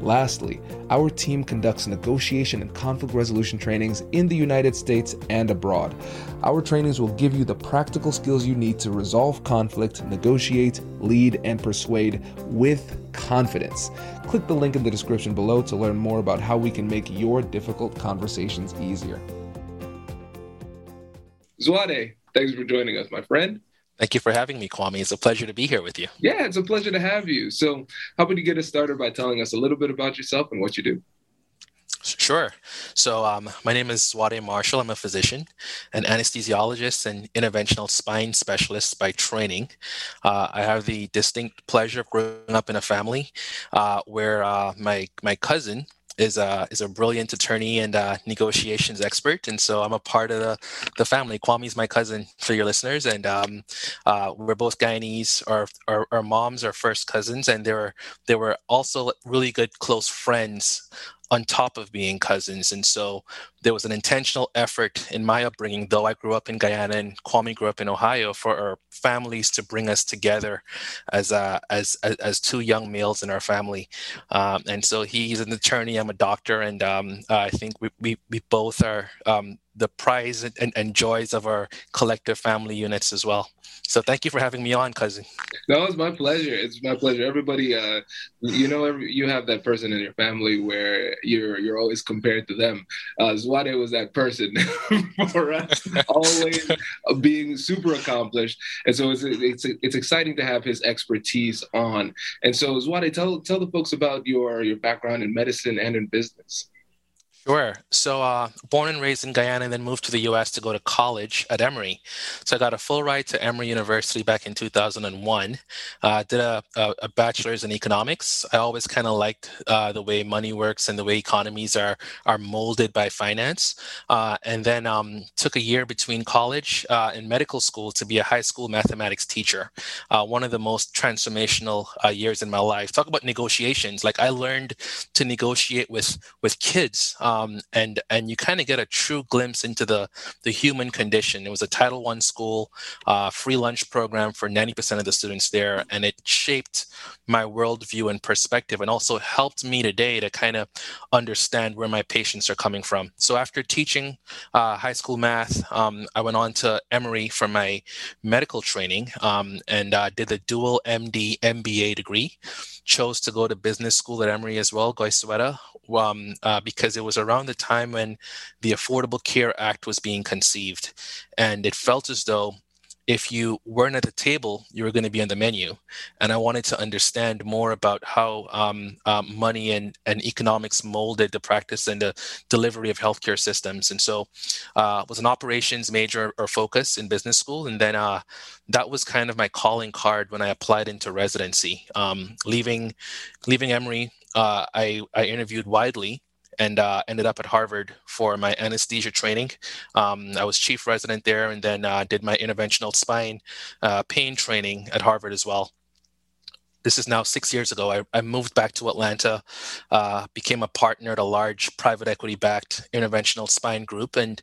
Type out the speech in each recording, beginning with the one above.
Lastly, our team conducts negotiation and conflict resolution trainings in the United States and abroad. Our trainings will give you the practical skills you need to resolve conflict, negotiate, lead, and persuade with confidence. Click the link in the description below to learn more about how we can make your difficult conversations easier. Zwade, thanks for joining us, my friend. Thank you for having me, Kwame. It's a pleasure to be here with you. Yeah, it's a pleasure to have you. So, how about you get us started by telling us a little bit about yourself and what you do? Sure. So, um, my name is Zwade Marshall. I'm a physician, an anesthesiologist, and interventional spine specialist by training. Uh, I have the distinct pleasure of growing up in a family uh, where uh, my my cousin is a is a brilliant attorney and uh, negotiations expert, and so I'm a part of the, the family. Kwame's my cousin for your listeners, and um, uh, we're both Guyanese. Our, our, our moms are first cousins, and they were they were also really good close friends on top of being cousins. And so there was an intentional effort in my upbringing, though I grew up in Guyana and Kwame grew up in Ohio, for our families to bring us together as uh, as, as, as two young males in our family. Um, and so he's an attorney, I'm a doctor, and um, I think we, we, we both are um, the prize and, and, joys of our collective family units as well. So thank you for having me on, cousin. No, it's my pleasure. It's my pleasure. Everybody, uh, you know, every, you have that person in your family where you're you're always compared to them. Uh, Zwade was that person for us, always being super accomplished, and so it's it's it's exciting to have his expertise on. And so, Zwade, tell tell the folks about your your background in medicine and in business. Sure. So, uh, born and raised in Guyana, and then moved to the U.S. to go to college at Emory. So, I got a full ride to Emory University back in 2001. Uh, did a, a, bachelor's in economics. I always kind of liked uh, the way money works and the way economies are are molded by finance. Uh, and then um, took a year between college uh, and medical school to be a high school mathematics teacher. Uh, one of the most transformational years in my life. Talk about negotiations. Like I learned to negotiate with with kids um, and and you kind of get a true glimpse into the the human condition. It was a Title One school, uh, free lunch program for ninety percent of the students there, and it shaped my worldview and perspective, and also helped me today to kind of understand where my patients are coming from. So after teaching uh, high school math, um, I went on to Emory for my medical training um, and uh, did the dual MD MBA degree. Chose to go to business school at Emory as well, Goizueta, um, uh, because it was around the time when the Affordable Care Act was being conceived. And it felt as though if you weren't at the table, you were going to be on the menu. And I wanted to understand more about how um, um, money and, and economics molded the practice and the delivery of healthcare systems. And so uh, was an operations major or focus in business school. And then uh, that was kind of my calling card when I applied into residency. Um, leaving, leaving Emory, uh, I, I interviewed widely and uh, ended up at Harvard for my anesthesia training. Um, I was chief resident there and then uh, did my interventional spine uh, pain training at Harvard as well. This is now six years ago. I, I moved back to Atlanta, uh, became a partner at a large private equity backed interventional spine group, and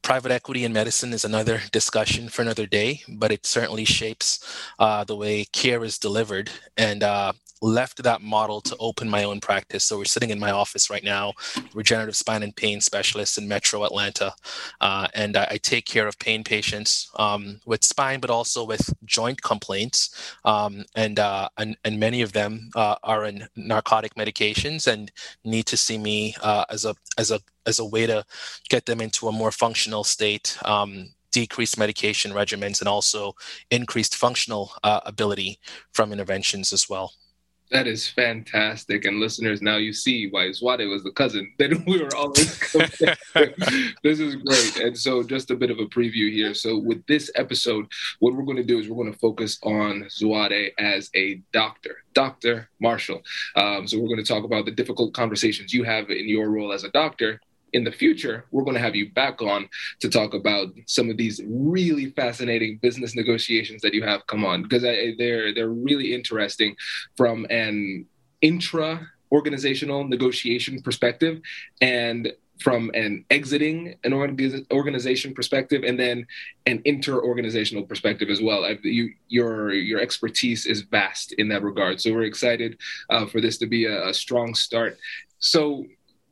private equity in medicine is another discussion for another day, but it certainly shapes uh, the way care is delivered. And uh, left that model to open my own practice. So we're sitting in my office right now, regenerative spine and pain specialist in Metro Atlanta, uh, and I, I, take care of pain patients um, with spine, but also with joint complaints, um, and, uh, and and many of them uh, are in narcotic medications and need to see me uh, as a as a as a way to get them into a more functional state. Um, decreased medication regimens and also increased functional uh, ability from interventions as well. That is fantastic. And listeners, now you see why Zwade was the cousin that we were always This is great. And so just a bit of a preview here. So with this episode, what we're going to do is we're going to focus on Zwade as a doctor. Dr. Marshall. Um, so we're going to talk about the difficult conversations you have in your role as a doctor in the future, we're going to have you back on to talk about some of these really fascinating business negotiations that you have come on because they're they're really interesting from an intra organizational negotiation perspective and from an exiting an organization perspective and then an inter-organizational perspective as well. I, you, your your expertise is vast in that regard. So we're excited uh, for this to be a, a strong start. So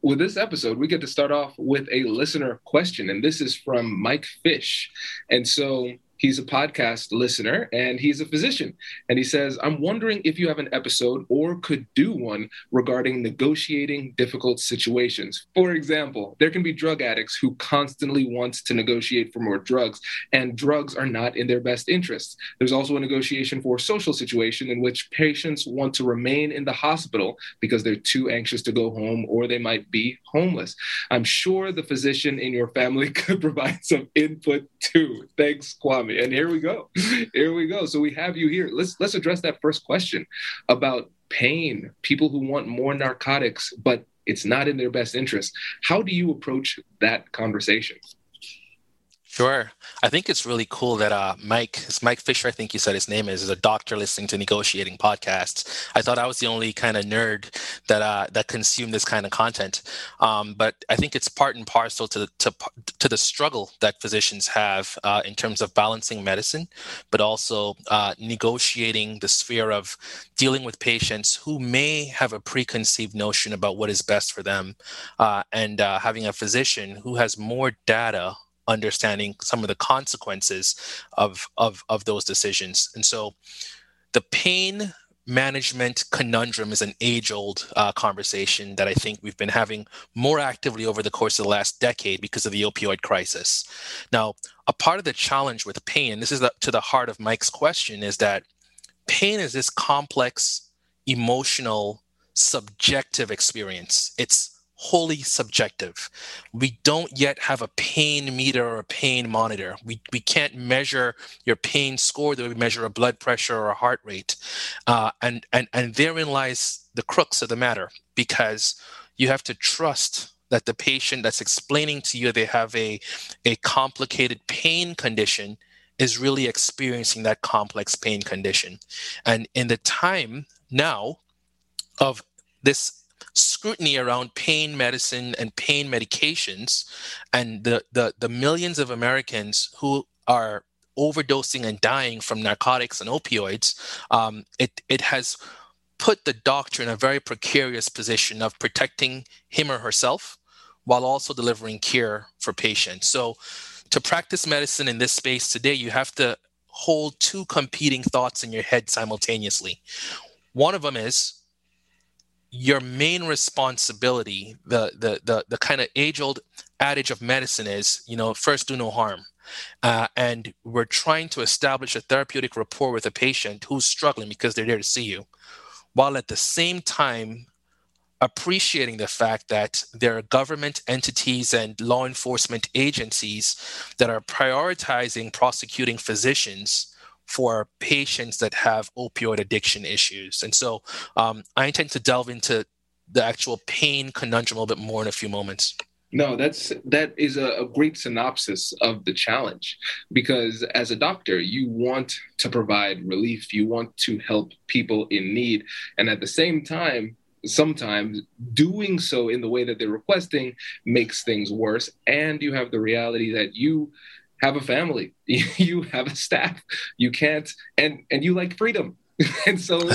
with this episode, we get to start off with a listener question, and this is from Mike Fish. And so He's a podcast listener and he's a physician. And he says, I'm wondering if you have an episode or could do one regarding negotiating difficult situations. For example, there can be drug addicts who constantly want to negotiate for more drugs, and drugs are not in their best interest. There's also a negotiation for a social situation in which patients want to remain in the hospital because they're too anxious to go home or they might be homeless. I'm sure the physician in your family could provide some input too. Thanks, Kwame. And here we go. Here we go. So we have you here. Let's let's address that first question about pain, people who want more narcotics, but it's not in their best interest. How do you approach that conversation? Sure. I think it's really cool that uh, Mike, it's Mike Fisher, I think you said his name is, is a doctor listening to negotiating podcasts. I thought I was the only kind of nerd that uh, that consumed this kind of content. Um, but I think it's part and parcel to to to the struggle that physicians have uh, in terms of balancing medicine, but also uh, negotiating the sphere of dealing with patients who may have a preconceived notion about what is best for them, uh, and uh, having a physician who has more data understanding some of the consequences of of of those decisions and so the pain management conundrum is an age old uh, conversation that I think we've been having more actively over the course of the last decade because of the opioid crisis. Now, a part of the challenge with pain, this is the, to the heart of Mike's question, is that pain is this complex, emotional, subjective experience. It's wholly subjective. We don't yet have a pain meter or a pain monitor. We, we can't measure your pain score the way we measure a blood pressure or a heart rate. Uh, and, and, and therein lies the crux of the matter because you have to trust that the patient that's explaining to you they have a, a complicated pain condition is really experiencing that complex pain condition. And in the time now of this scrutiny around pain medicine and pain medications and the, the, the millions of Americans who are overdosing and dying from narcotics and opioids, um, it, it has put the doctor in a very precarious position of protecting him or herself while also delivering care for patients. So, to practice medicine in this space today, you have to hold two competing thoughts in your head simultaneously. One of them is your main responsibility, the the the, the kind of age old adage of medicine is, you know, first do no harm. Uh, and we're trying to establish a therapeutic rapport with a patient who's struggling because they're there to see you, while at the same time appreciating the fact that there are government entities and law enforcement agencies that are prioritizing prosecuting physicians for patients that have opioid addiction issues. And so um, I intend to delve into the actual pain conundrum a little bit more in a few moments. No, that's that is a, a, great synopsis of the challenge because as a doctor, you want to provide relief, you want to help people in need, and at the same time, sometimes doing so in the way that they're requesting makes things worse. And you have the reality that you have a family you have a staff you can't and and you like freedom and so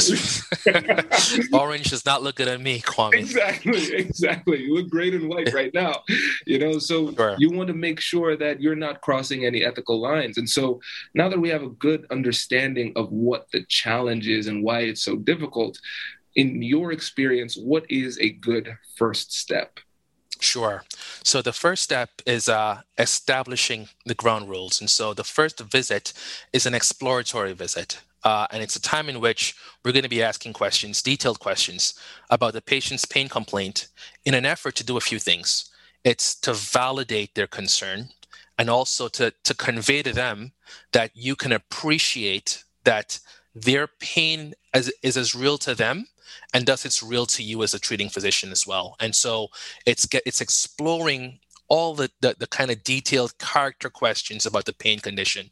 orange does not look good at me, Kwame. Exactly, exactly. You look great in white right now. You know, so sure. you want to make sure that you're not crossing any ethical lines. And so now that we have a good understanding of what the challenge is and why it's so difficult, in your experience, what is a good first step? Sure. So the first step is uh, establishing the ground rules. And so the first visit is an exploratory visit. Uh, and it's a time in which we're going to be asking questions, detailed questions about the patient's pain complaint in an effort to do a few things. It's to validate their concern and also to, to convey to them that you can appreciate that their pain as, is as real to them and thus it's real to you as a treating physician as well. And so it's it's exploring all the, the, the kind of detailed character questions about the pain condition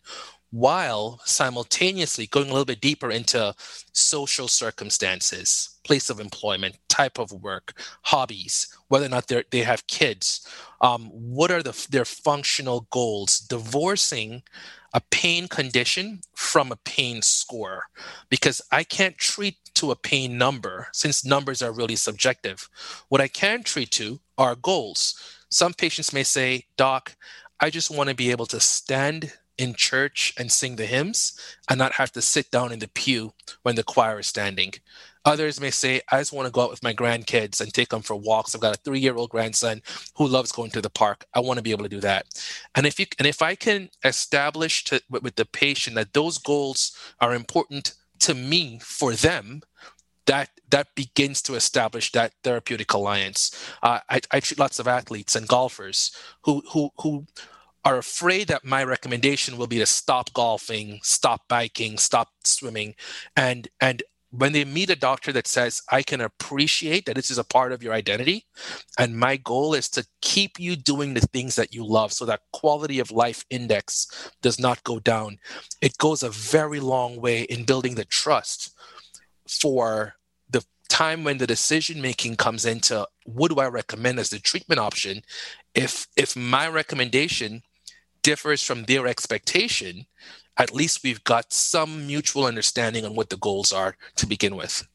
while simultaneously going a little bit deeper into social circumstances, place of employment, type of work, hobbies, whether or not they they have kids, um, what are the, their functional goals, divorcing a pain condition from a pain score, because I can't treat to a pain number since numbers are really subjective. What I can treat to are goals. Some patients may say, Doc, I just want to be able to stand in church and sing the hymns and not have to sit down in the pew when the choir is standing. Others may say, I just want to go out with my grandkids and take them for walks. I've got a three year old grandson who loves going to the park. I want to be able to do that. And if you and if I can establish to, with, the patient that those goals are important to me for them, that that begins to establish that therapeutic alliance. Uh, I, I treat lots of athletes and golfers who who who are afraid that my recommendation will be to stop golfing, stop biking, stop swimming, and and when they meet a doctor that says i can appreciate that this is a part of your identity and my goal is to keep you doing the things that you love so that quality of life index does not go down it goes a very long way in building the trust for the time when the decision making comes into what do i recommend as the treatment option? If if my recommendation differs from their expectation, at least we've got some mutual understanding on what the goals are to begin with.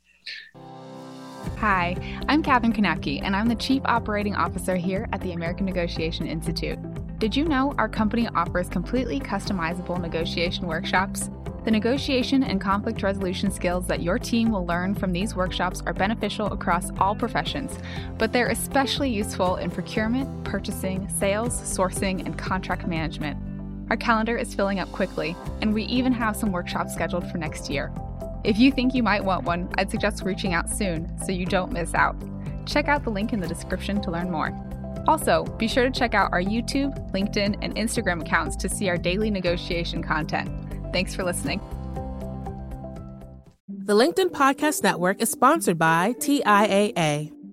Hi, I'm Katherine Kanapke, and I'm the Chief Operating Officer here at the American Negotiation Institute. Did you know our company offers completely customizable negotiation workshops? The negotiation and conflict resolution skills that your team will learn from these workshops are beneficial across all professions, but they're especially useful in procurement, purchasing, sales, sourcing, and contract management. Our calendar is filling up quickly, and we even have some workshops scheduled for next year. If you think you might want one, I'd suggest reaching out soon so you don't miss out. Check out the link in the description to learn more. Also, be sure to check out our YouTube, LinkedIn, and Instagram accounts to see our daily negotiation content. Thanks for listening. The LinkedIn Podcast Network is sponsored by TIAA.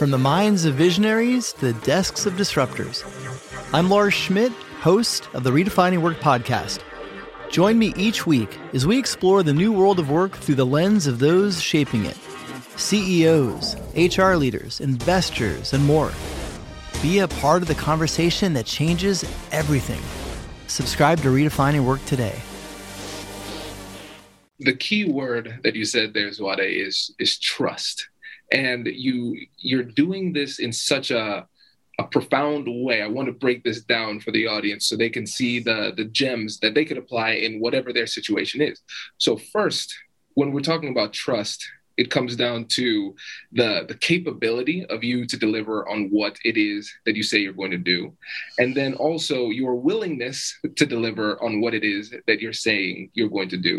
From the minds of visionaries to the desks of disruptors, I'm Lars Schmidt, host of the Redefining Work podcast. Join me each week as we explore the new world of work through the lens of those shaping it CEOs, HR leaders, investors, and more. Be a part of the conversation that changes everything. Subscribe to Redefining Work today the key word that you said there, Zwade, is is trust. And you you're doing this in such a a profound way. I want to break this down for the audience so they can see the the gems that they could apply in whatever their situation is. So first, when we're talking about trust, it comes down to the the capability of you to deliver on what it is that you say you're going to do. And then also your willingness to deliver on what it is that you're saying you're going to do.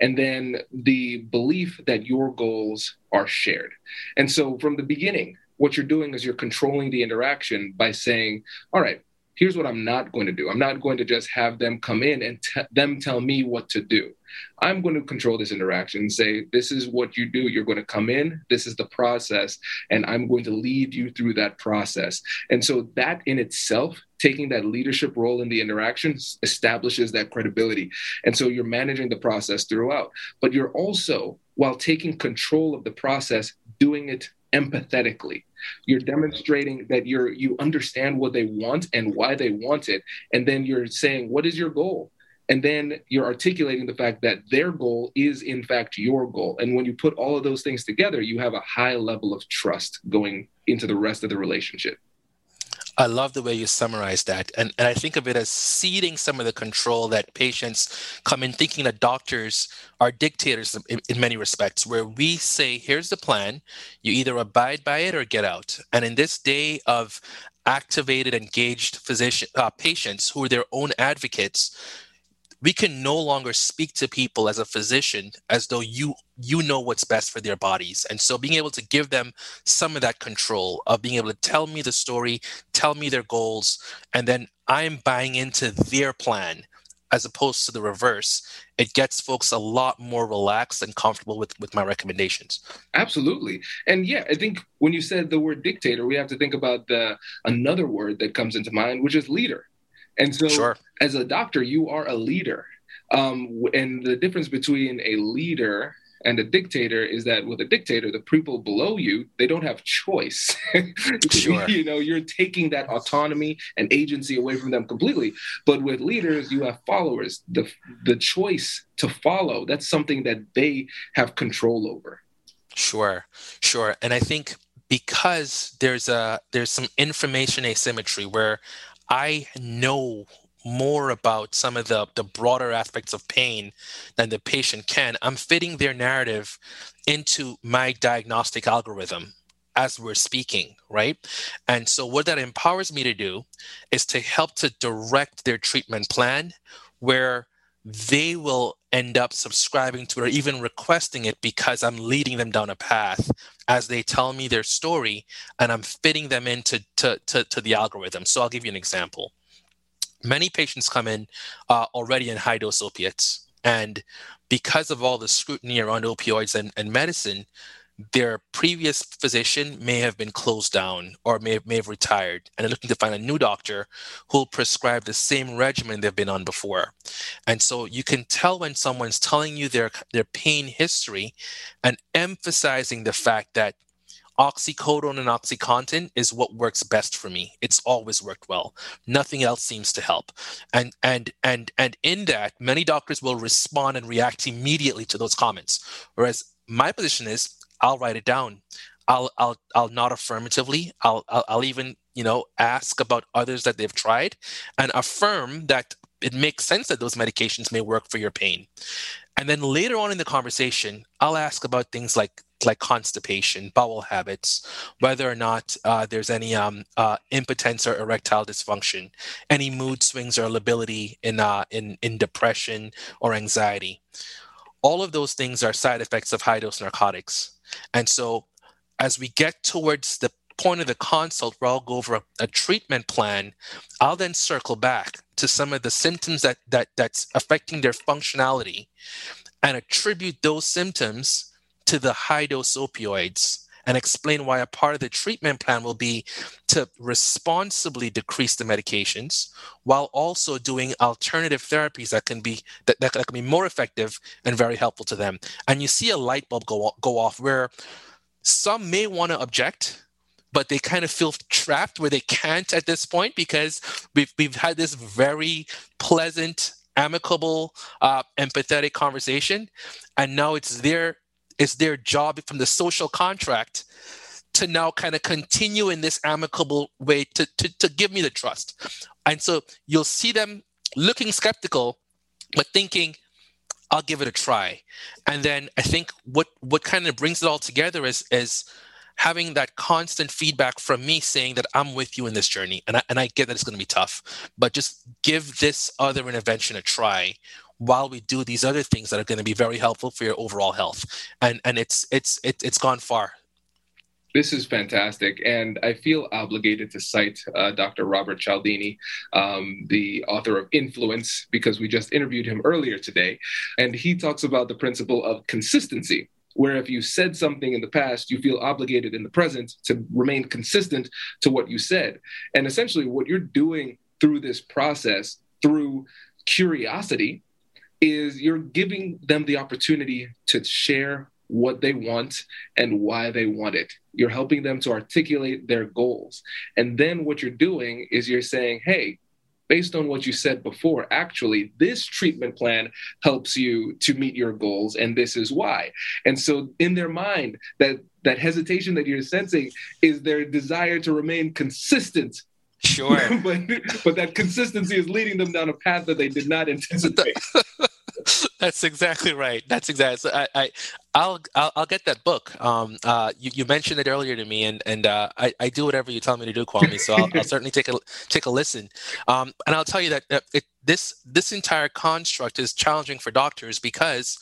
And then the belief that your goals are shared. And so from the beginning what you're doing is you're controlling the interaction by saying all right here's what I'm not going to do. I'm not going to just have them come in and t- them tell me what to do. I'm going to control this interaction and say, this is what you do. You're going to come in, this is the process, and I'm going to lead you through that process. And so that in itself, taking that leadership role in the interaction establishes that credibility. And so you're managing the process throughout, but you're also, while taking control of the process, doing it empathetically you're demonstrating that you're you understand what they want and why they want it and then you're saying what is your goal? And then you're articulating the fact that their goal is in fact your goal. And when you put all of those things together you have a high level of trust going into the rest of the relationship I love the way you summarize that. And, and I think of it as ceding some of the control that patients come in thinking that doctors are dictators in, in, many respects, where we say, here's the plan, you either abide by it or get out. And in this day of activated, engaged physician uh, patients who are their own advocates, we can no longer speak to people as a physician as though you you know what's best for their bodies and so being able to give them some of that control of being able to tell me the story tell me their goals and then i'm buying into their plan as opposed to the reverse it gets folks a lot more relaxed and comfortable with with my recommendations absolutely and yeah i think when you said the word dictator we have to think about the another word that comes into mind which is leader and so, sure. as a doctor, you are a leader. Um, and the difference between a leader and a dictator is that with a dictator, the people below you, they don't have choice. sure. you know, you're taking that autonomy and agency away from them completely. But with leaders, you have followers. The the choice to follow, that's something that they have control over. Sure. Sure. And I think because there's a there's some information asymmetry where I know more about some of the, the broader aspects of pain than the patient can. I'm fitting their narrative into my diagnostic algorithm as we're speaking, right? And so, what that empowers me to do is to help to direct their treatment plan where they will end up subscribing to it or even requesting it because I'm leading them down a path as they tell me their story and I'm fitting them into to, to, to the algorithm. So I'll give you an example. Many patients come in uh, already in high dose opiates. And because of all the scrutiny around opioids and, and medicine, their previous physician may have been closed down or may have, may have retired and are looking to find a new doctor who'll prescribe the same regimen they've been on before. And so you can tell when someone's telling you their, their pain history and emphasizing the fact that oxycodone and oxycontin is what works best for me it's always worked well nothing else seems to help and and and and in that many doctors will respond and react immediately to those comments whereas my position is I'll write it down. I'll I'll I'll not affirmatively. I'll, I'll I'll even you know ask about others that they've tried, and affirm that it makes sense that those medications may work for your pain. And then later on in the conversation, I'll ask about things like like constipation, bowel habits, whether or not uh, there's any um, uh, impotence or erectile dysfunction, any mood swings or lability in uh, in in depression or anxiety. All of those things are side effects of high dose narcotics. And so as we get towards the point of the consult where I'll go over a, a, treatment plan, I'll then circle back to some of the symptoms that, that that's affecting their functionality and attribute those symptoms to the high dose opioids and explain why a part of the treatment plan will be to responsibly decrease the medications while also doing alternative therapies that can be that, that, can be more effective and very helpful to them. And you see a light bulb go, go off where some may want to object but they kind of feel trapped where they can't at this point because we've, we've had this very pleasant amicable uh, empathetic conversation. And now it's their it's their job from the social contract to now kind of continue in this amicable way to, to, to give me the trust. And so you'll see them looking skeptical, but thinking, I'll give it a try. And then I think what what kind of brings it all together is is having that constant feedback from me saying that I'm with you in this journey. And I, and I get that it's going to be tough, but just give this other intervention a try while we do these other things that are going to be very helpful for your overall health and and it's it's it, it's gone far This is fantastic. And I feel obligated to cite uh, Dr. Robert Cialdini, um, the author of Influence, because we just interviewed him earlier today. And he talks about the principle of consistency where if you said something in the past, you feel obligated in the present to remain consistent to what you said. And essentially, what you're doing through this process, through curiosity, is you're giving them the opportunity to share what they want and why they want it. You're helping them to articulate their goals. And then what you're doing is you're saying, hey, based on what you said before, actually, this treatment plan helps you to meet your goals, and this is why. And so, in their mind, that that hesitation that you're sensing is their desire to remain consistent. Sure. but, but that consistency is leading them down a path that they did not anticipate. That's exactly right. That's exactly. I, I, I'll, I'll, I'll get that book. Um, uh, you, you mentioned it earlier to me, and and uh, I, I do whatever you tell me to do, Kwame. So I'll, I'll certainly take a take a listen. Um, and I'll tell you that, that it, this this entire construct is challenging for doctors because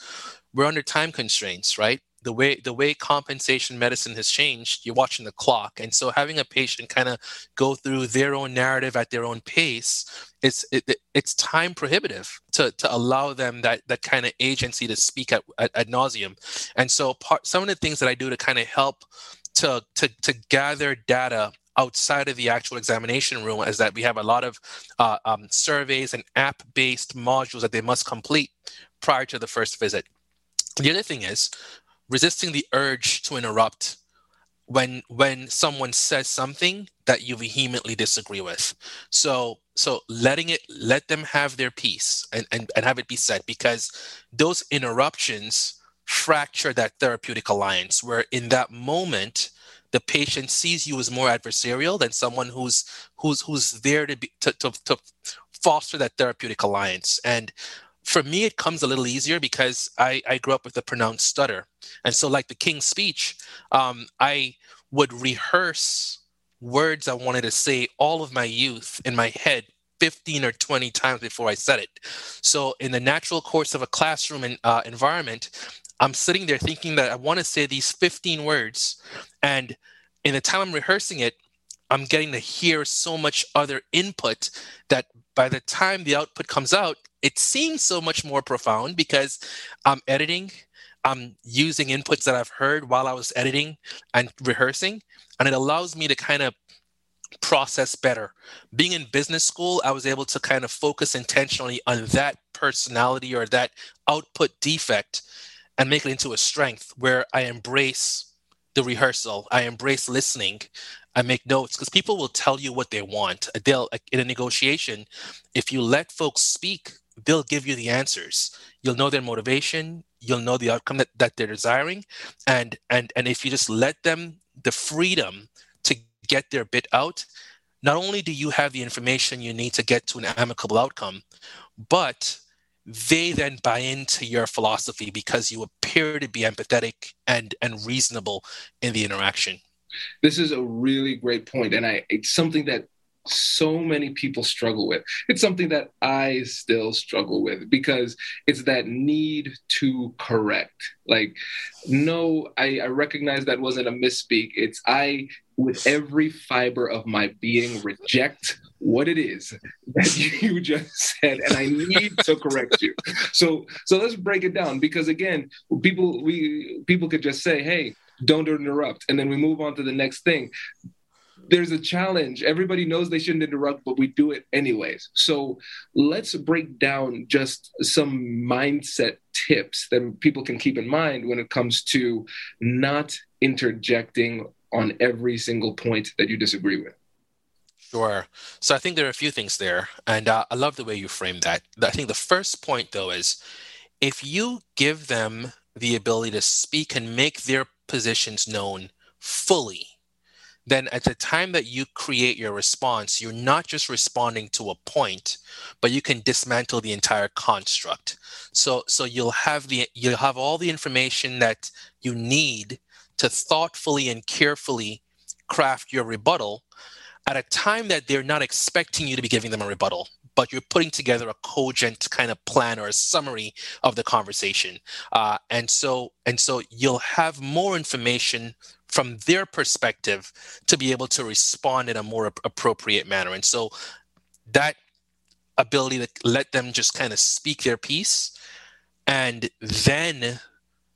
we're under time constraints, right? The way the way compensation medicine has changed you're watching the clock. And so having a patient kind of go through their own narrative at their own pace it's it, it's time prohibitive to, to allow them that that kind of agency to speak at, at, nauseum and so part some of the things that i do to kind of help to, to to gather data outside of the actual examination room is that we have a lot of uh, um, surveys and app-based modules that they must complete prior to the first visit. The other thing is resisting the urge to interrupt when when someone says something that you vehemently disagree with. So so letting it let them have their piece and, and and have it be said because those interruptions fracture that therapeutic alliance where in that moment the patient sees you as more adversarial than someone who's who's who's there to be to, to, to foster that therapeutic alliance. And for me, it comes a little easier because I, I grew up with a pronounced stutter. And so, like the King's speech, um, I would rehearse words I wanted to say all of my youth in my head 15 or 20 times before I said it. So, in the natural course of a classroom and, uh, environment, I'm sitting there thinking that I want to say these 15 words. And in the time I'm rehearsing it, I'm getting to hear so much other input that by the time the output comes out, it seems so much more profound because I'm editing, I'm using inputs that I've heard while I was editing and rehearsing, and it allows me to kind of process better. Being in business school, I was able to kind of focus intentionally on that personality or that output defect and make it into a strength where I embrace the rehearsal, I embrace listening, I make notes because people will tell you what they want. They'll in a negotiation, if you let folks speak, they'll give you the answers. You'll know their motivation, you'll know the outcome that, that they're desiring. And and and if you just let them the freedom to get their bit out, not only do you have the information you need to get to an amicable outcome, but they then buy into your philosophy because you appear to be empathetic and and reasonable in the interaction. This is a really great point, and I it's something that so many people struggle with. It's something that I still struggle with because it's that need to correct. Like, no, I, I recognize that wasn't a misspeak. It's I, with every fiber of my being, reject what it is that you just said and i need to correct you so so let's break it down because again people we people could just say hey don't interrupt and then we move on to the next thing there's a challenge everybody knows they shouldn't interrupt but we do it anyways so let's break down just some mindset tips that people can keep in mind when it comes to not interjecting on every single point that you disagree with Sure. So I think there are a few things there, and uh, I love the way you framed that. I think the first point, though, is if you give them the ability to speak and make their positions known fully, then at the time that you create your response, you're not just responding to a point, but you can dismantle the entire construct. So so you'll have the you'll have all the information that you need to thoughtfully and carefully craft your rebuttal at a time that they're not expecting you to be giving them a rebuttal but you're putting together a cogent kind of plan or a summary of the conversation. Uh, and so and so you'll have more information from their perspective to be able to respond in a more appropriate manner. And so that ability to let them just kind of speak their piece and then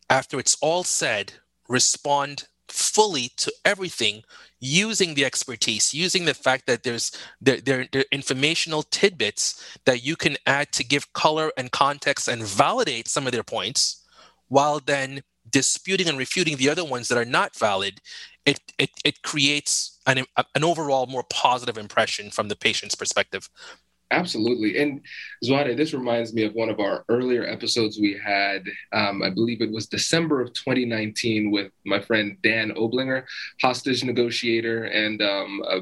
after it's all said respond fully to everything using the expertise using the fact that there's there, there, there, are informational tidbits that you can add to give color and context and validate some of their points while then disputing and refuting the other ones that are not valid it it, it creates an, an overall more positive impression from the patient's perspective Absolutely. And Zwade, this reminds me of one of our earlier episodes we had. Um, I believe it was December of 2019 with my friend Dan Oblinger, hostage negotiator. And um, uh,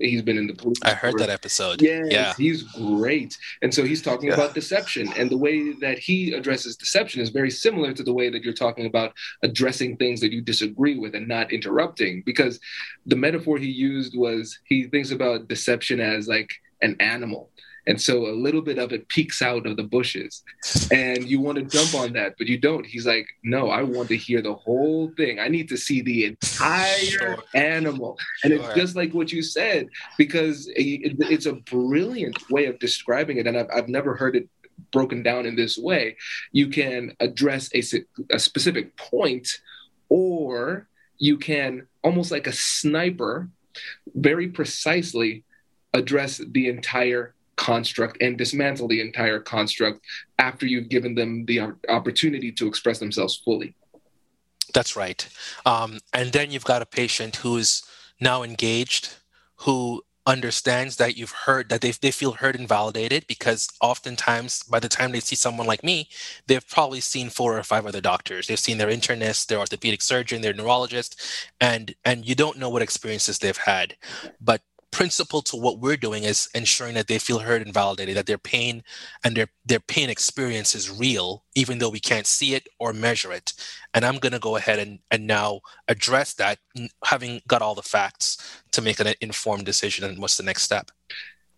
he's been in the police. I heard that episode. Yes, yeah, he's great. And so he's talking yeah. about deception, and the way that he addresses deception is very similar to the way that you're talking about addressing things that you disagree with and not interrupting. Because the metaphor he used was he thinks about deception as like an animal and so a little bit of it peeks out of the bushes. And you want to jump on that, but you don't. He's like, no, I want to hear the whole thing. I need to see the entire sure. animal. And sure. it's just like what you said, because it's a brilliant way of describing it. And I've, I've never heard it broken down in this way. You can address a, a specific point, or you can almost like a sniper very precisely address the entire construct and dismantle the entire construct after you've given them the opportunity to express themselves fully. That's right. Um, and then you've got a patient who is now engaged, who understands that you've heard that they, they feel heard and validated because oftentimes by the time they see someone like me they've probably seen four or five other doctors they've seen their internist their orthopedic surgeon their neurologist and and you don't know what experiences they've had but principle to what we're doing is ensuring that they feel heard and validated, that their pain and their, their pain experience is real, even though we can't see it or measure it. And I'm going to go ahead and, and now address that, having got all the facts to make an informed decision and what's the next step.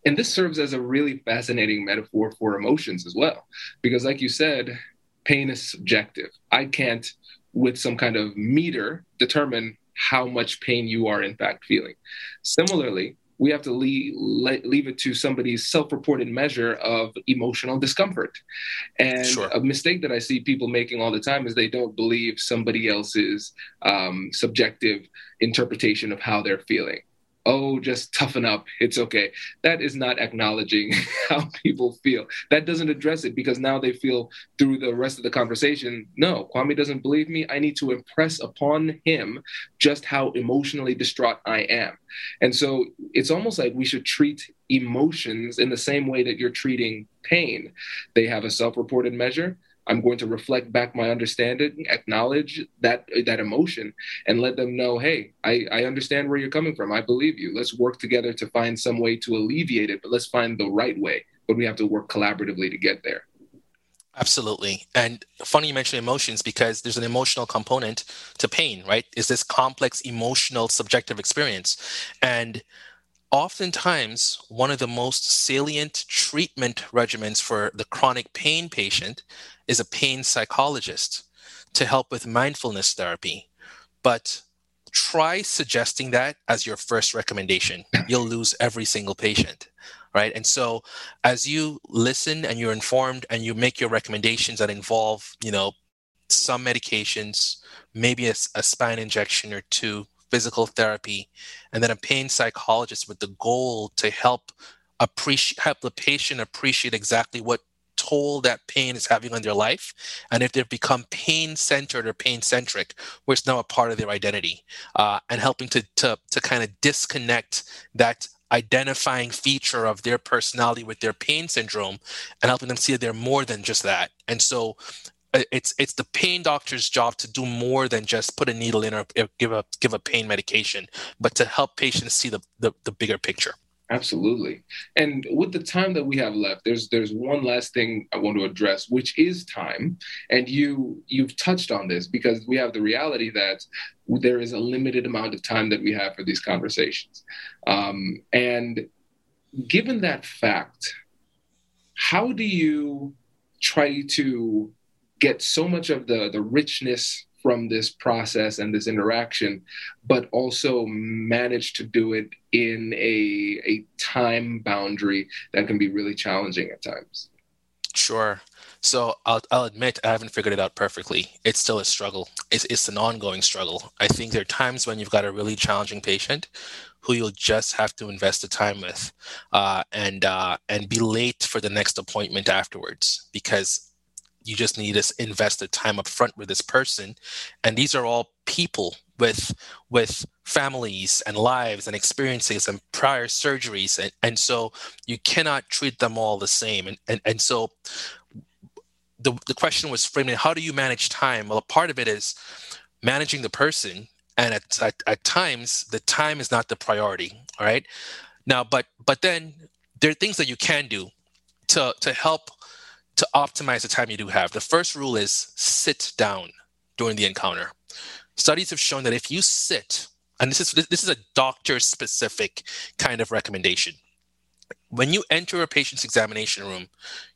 And this serves as a really fascinating metaphor for emotions as well. Because, like you said, pain is subjective. I can't, with some kind of meter, determine how much pain you are in fact feeling. Similarly, we have to leave, leave it to somebody's self-reported measure of emotional discomfort and sure. a mistake that i see people making all the time is they don't believe somebody else's um, subjective interpretation of how they're feeling oh, just toughen up. It's okay. That is not acknowledging how people feel. That doesn't address it because now they feel through the rest of the conversation, no, Kwame doesn't believe me. I need to impress upon him just how emotionally distraught I am. And so it's almost like we should treat emotions in the same way that you're treating pain. They have a self reported measure I'm going to reflect back my understanding, acknowledge that that emotion, and let them know, hey, I, I understand where you're coming from. I believe you. Let's work together to find some way to alleviate it, but let's find the right way. But we have to work collaboratively to get there. Absolutely. And funny you mention emotions because there's an emotional component to pain, right? Is this complex emotional subjective experience. And oftentimes, one of the most salient treatment regimens for the chronic pain patient is a pain psychologist to help with mindfulness therapy. But try suggesting that as your first recommendation. You'll lose every single patient. Right. And so as you listen and you're informed and you make your recommendations that involve, you know, some medications, maybe a, a spine injection or two, physical therapy, and then a pain psychologist with the goal to help appreciate help the patient appreciate exactly what toll that pain is having on their life and if they've become pain centered or pain centric where it's now a part of their identity uh, and helping to, to, to kind of disconnect that identifying feature of their personality with their pain syndrome and helping them see that they're more than just that. And so uh, it's it's the pain doctor's job to do more than just put a needle in or give a give a pain medication but to help patients see the, the, the bigger picture Absolutely. And with the time that we have left, there's there's one last thing I want to address, which is time. And you you've touched on this because we have the reality that there is a limited amount of time that we have for these conversations. Um, and given that fact, how do you try to get so much of the the richness from this process and this interaction, but also manage to do it in a, a time boundary that can be really challenging at times. Sure. So I'll, I'll admit I haven't figured it out perfectly. It's still a struggle. It's, it's an ongoing struggle. I think there are times when you've got a really challenging patient who you'll just have to invest the time with uh, and uh, and be late for the next appointment afterwards because you just need to invest the time up front with this person. And these are all people with with families and lives and experiences and prior surgeries. And, and so you cannot treat them all the same. And and, and so the, the question was framed in how do you manage time? Well a part of it is managing the person. And at, at, at times the time is not the priority all right? Now but but then there are things that you can do to to help to optimize the time you do have. The first rule is sit down during the encounter. Studies have shown that if you sit, and this is this is a doctor specific kind of recommendation. When you enter a patient's examination room,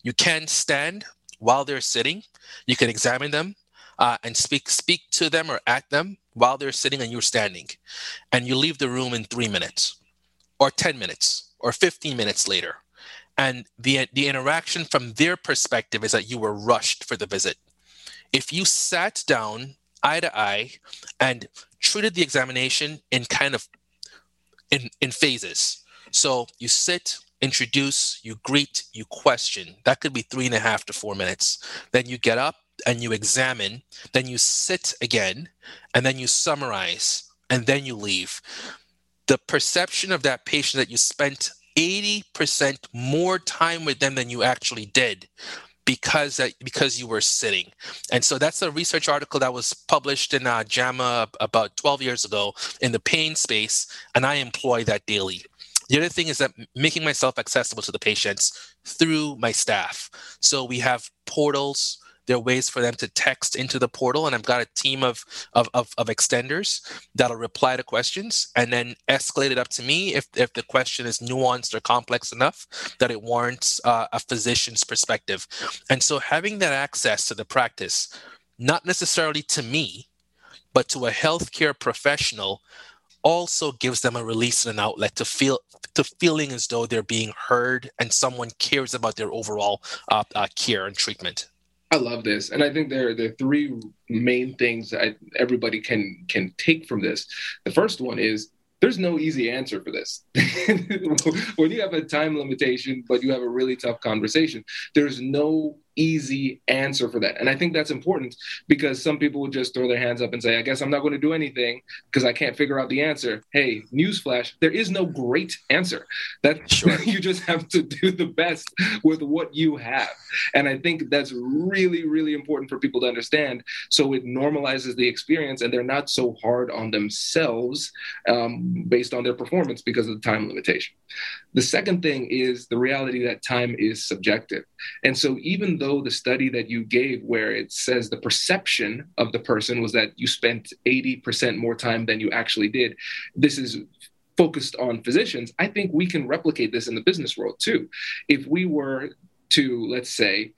you can stand while they're sitting. You can examine them uh, and speak speak to them or at them while they're sitting and you're standing, and you leave the room in three minutes, or ten minutes, or fifteen minutes later and the the interaction from their perspective is that you were rushed for the visit. If you sat down eye to eye and treated the examination in kind of in in phases. So you sit introduce you greet you question. That could be three and a half to four minutes. Then you get up and you examine. Then you sit again and then you summarize and then you leave. The perception of that patient that you spent 80% more time with them than you actually did because that because you were sitting. And so that's a research article that was published in uh, JAMA about 12 years ago in the pain space and i employ that daily. The other thing is that making myself accessible to the patients through my staff. So we have portals there are ways for them to text into the portal, and I've got a team of, of, of, of extenders that'll reply to questions and then escalate it up to me if, if the question is nuanced or complex enough that it warrants uh, a physician's perspective. And so having that access to the practice, not necessarily to me, but to a healthcare professional also gives them a release and an outlet to feel to feeling as though they're being heard and someone cares about their overall uh, uh, care and treatment. I love this, and I think there there are three main things that everybody can can take from this. The first one is there's no easy answer for this. when you have a time limitation, but you have a really tough conversation, there's no easy answer for that. And I think that's important because some people will just throw their hands up and say, I guess I'm not going to do anything because I can't figure out the answer. Hey, newsflash, there is no great answer. That sure. you just have to do the best with what you have. And I think that's really, really important for people to understand. So it normalizes the experience and they're not so hard on themselves um, based on their performance because of the time limitation. The second thing is the reality that time is subjective. And so even though the study that you gave, where it says the perception of the person was that you spent 80% more time than you actually did, this is focused on physicians. I think we can replicate this in the business world too. If we were to, let's say,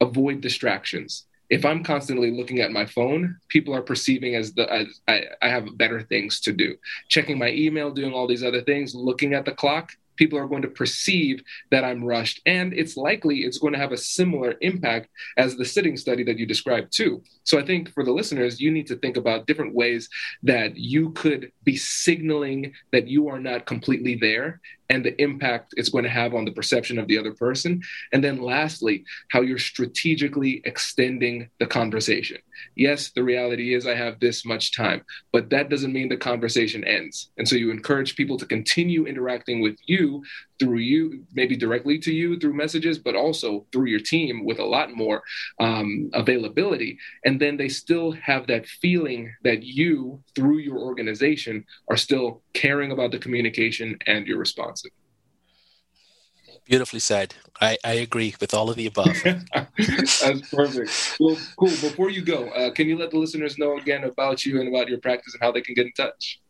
avoid distractions, if I'm constantly looking at my phone, people are perceiving as the as I, I, have better things to do. Checking my email, doing all these other things, looking at the clock, people are going to perceive that I'm rushed. And it's likely it's going to have a similar impact as the sitting study that you described too. So I think for the listeners, you need to think about different ways that you could be signaling that you are not completely there and the impact it's going to have on the perception of the other person. And then lastly, how you're strategically extending the conversation. Yes, the reality is I have this much time, but that doesn't mean the conversation ends. And so you encourage people to continue interacting with you through you, maybe directly to you through messages, but also through your team with a lot more um, availability. And then they still have that feeling that you, through your organization, are still caring about the communication and your responsive. Beautifully said. I, I agree with all of the above. That's perfect. Well, cool. Before you go, uh, can you let the listeners know again about you and about your practice and how they can get in touch?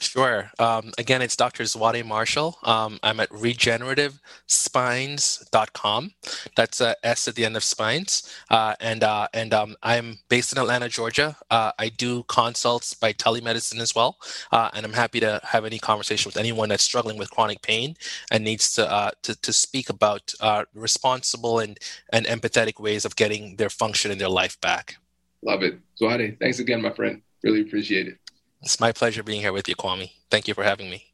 Sure. Um, again, it's Dr. Zwade Marshall. Um, I'm at regenerativespines.com. That's a S at the end of spines. Uh, and uh, and um, I'm based in Atlanta, Georgia. Uh, I do consults by telemedicine as well. Uh, and I'm happy to have any conversation with anyone that's struggling with chronic pain and needs to uh, to, to speak about responsible and, and empathetic ways of getting their function in their life back. Love it. Zwade, thanks again, my friend. Really appreciate it. It's my pleasure being here with you, Kwame. Thank you for having me.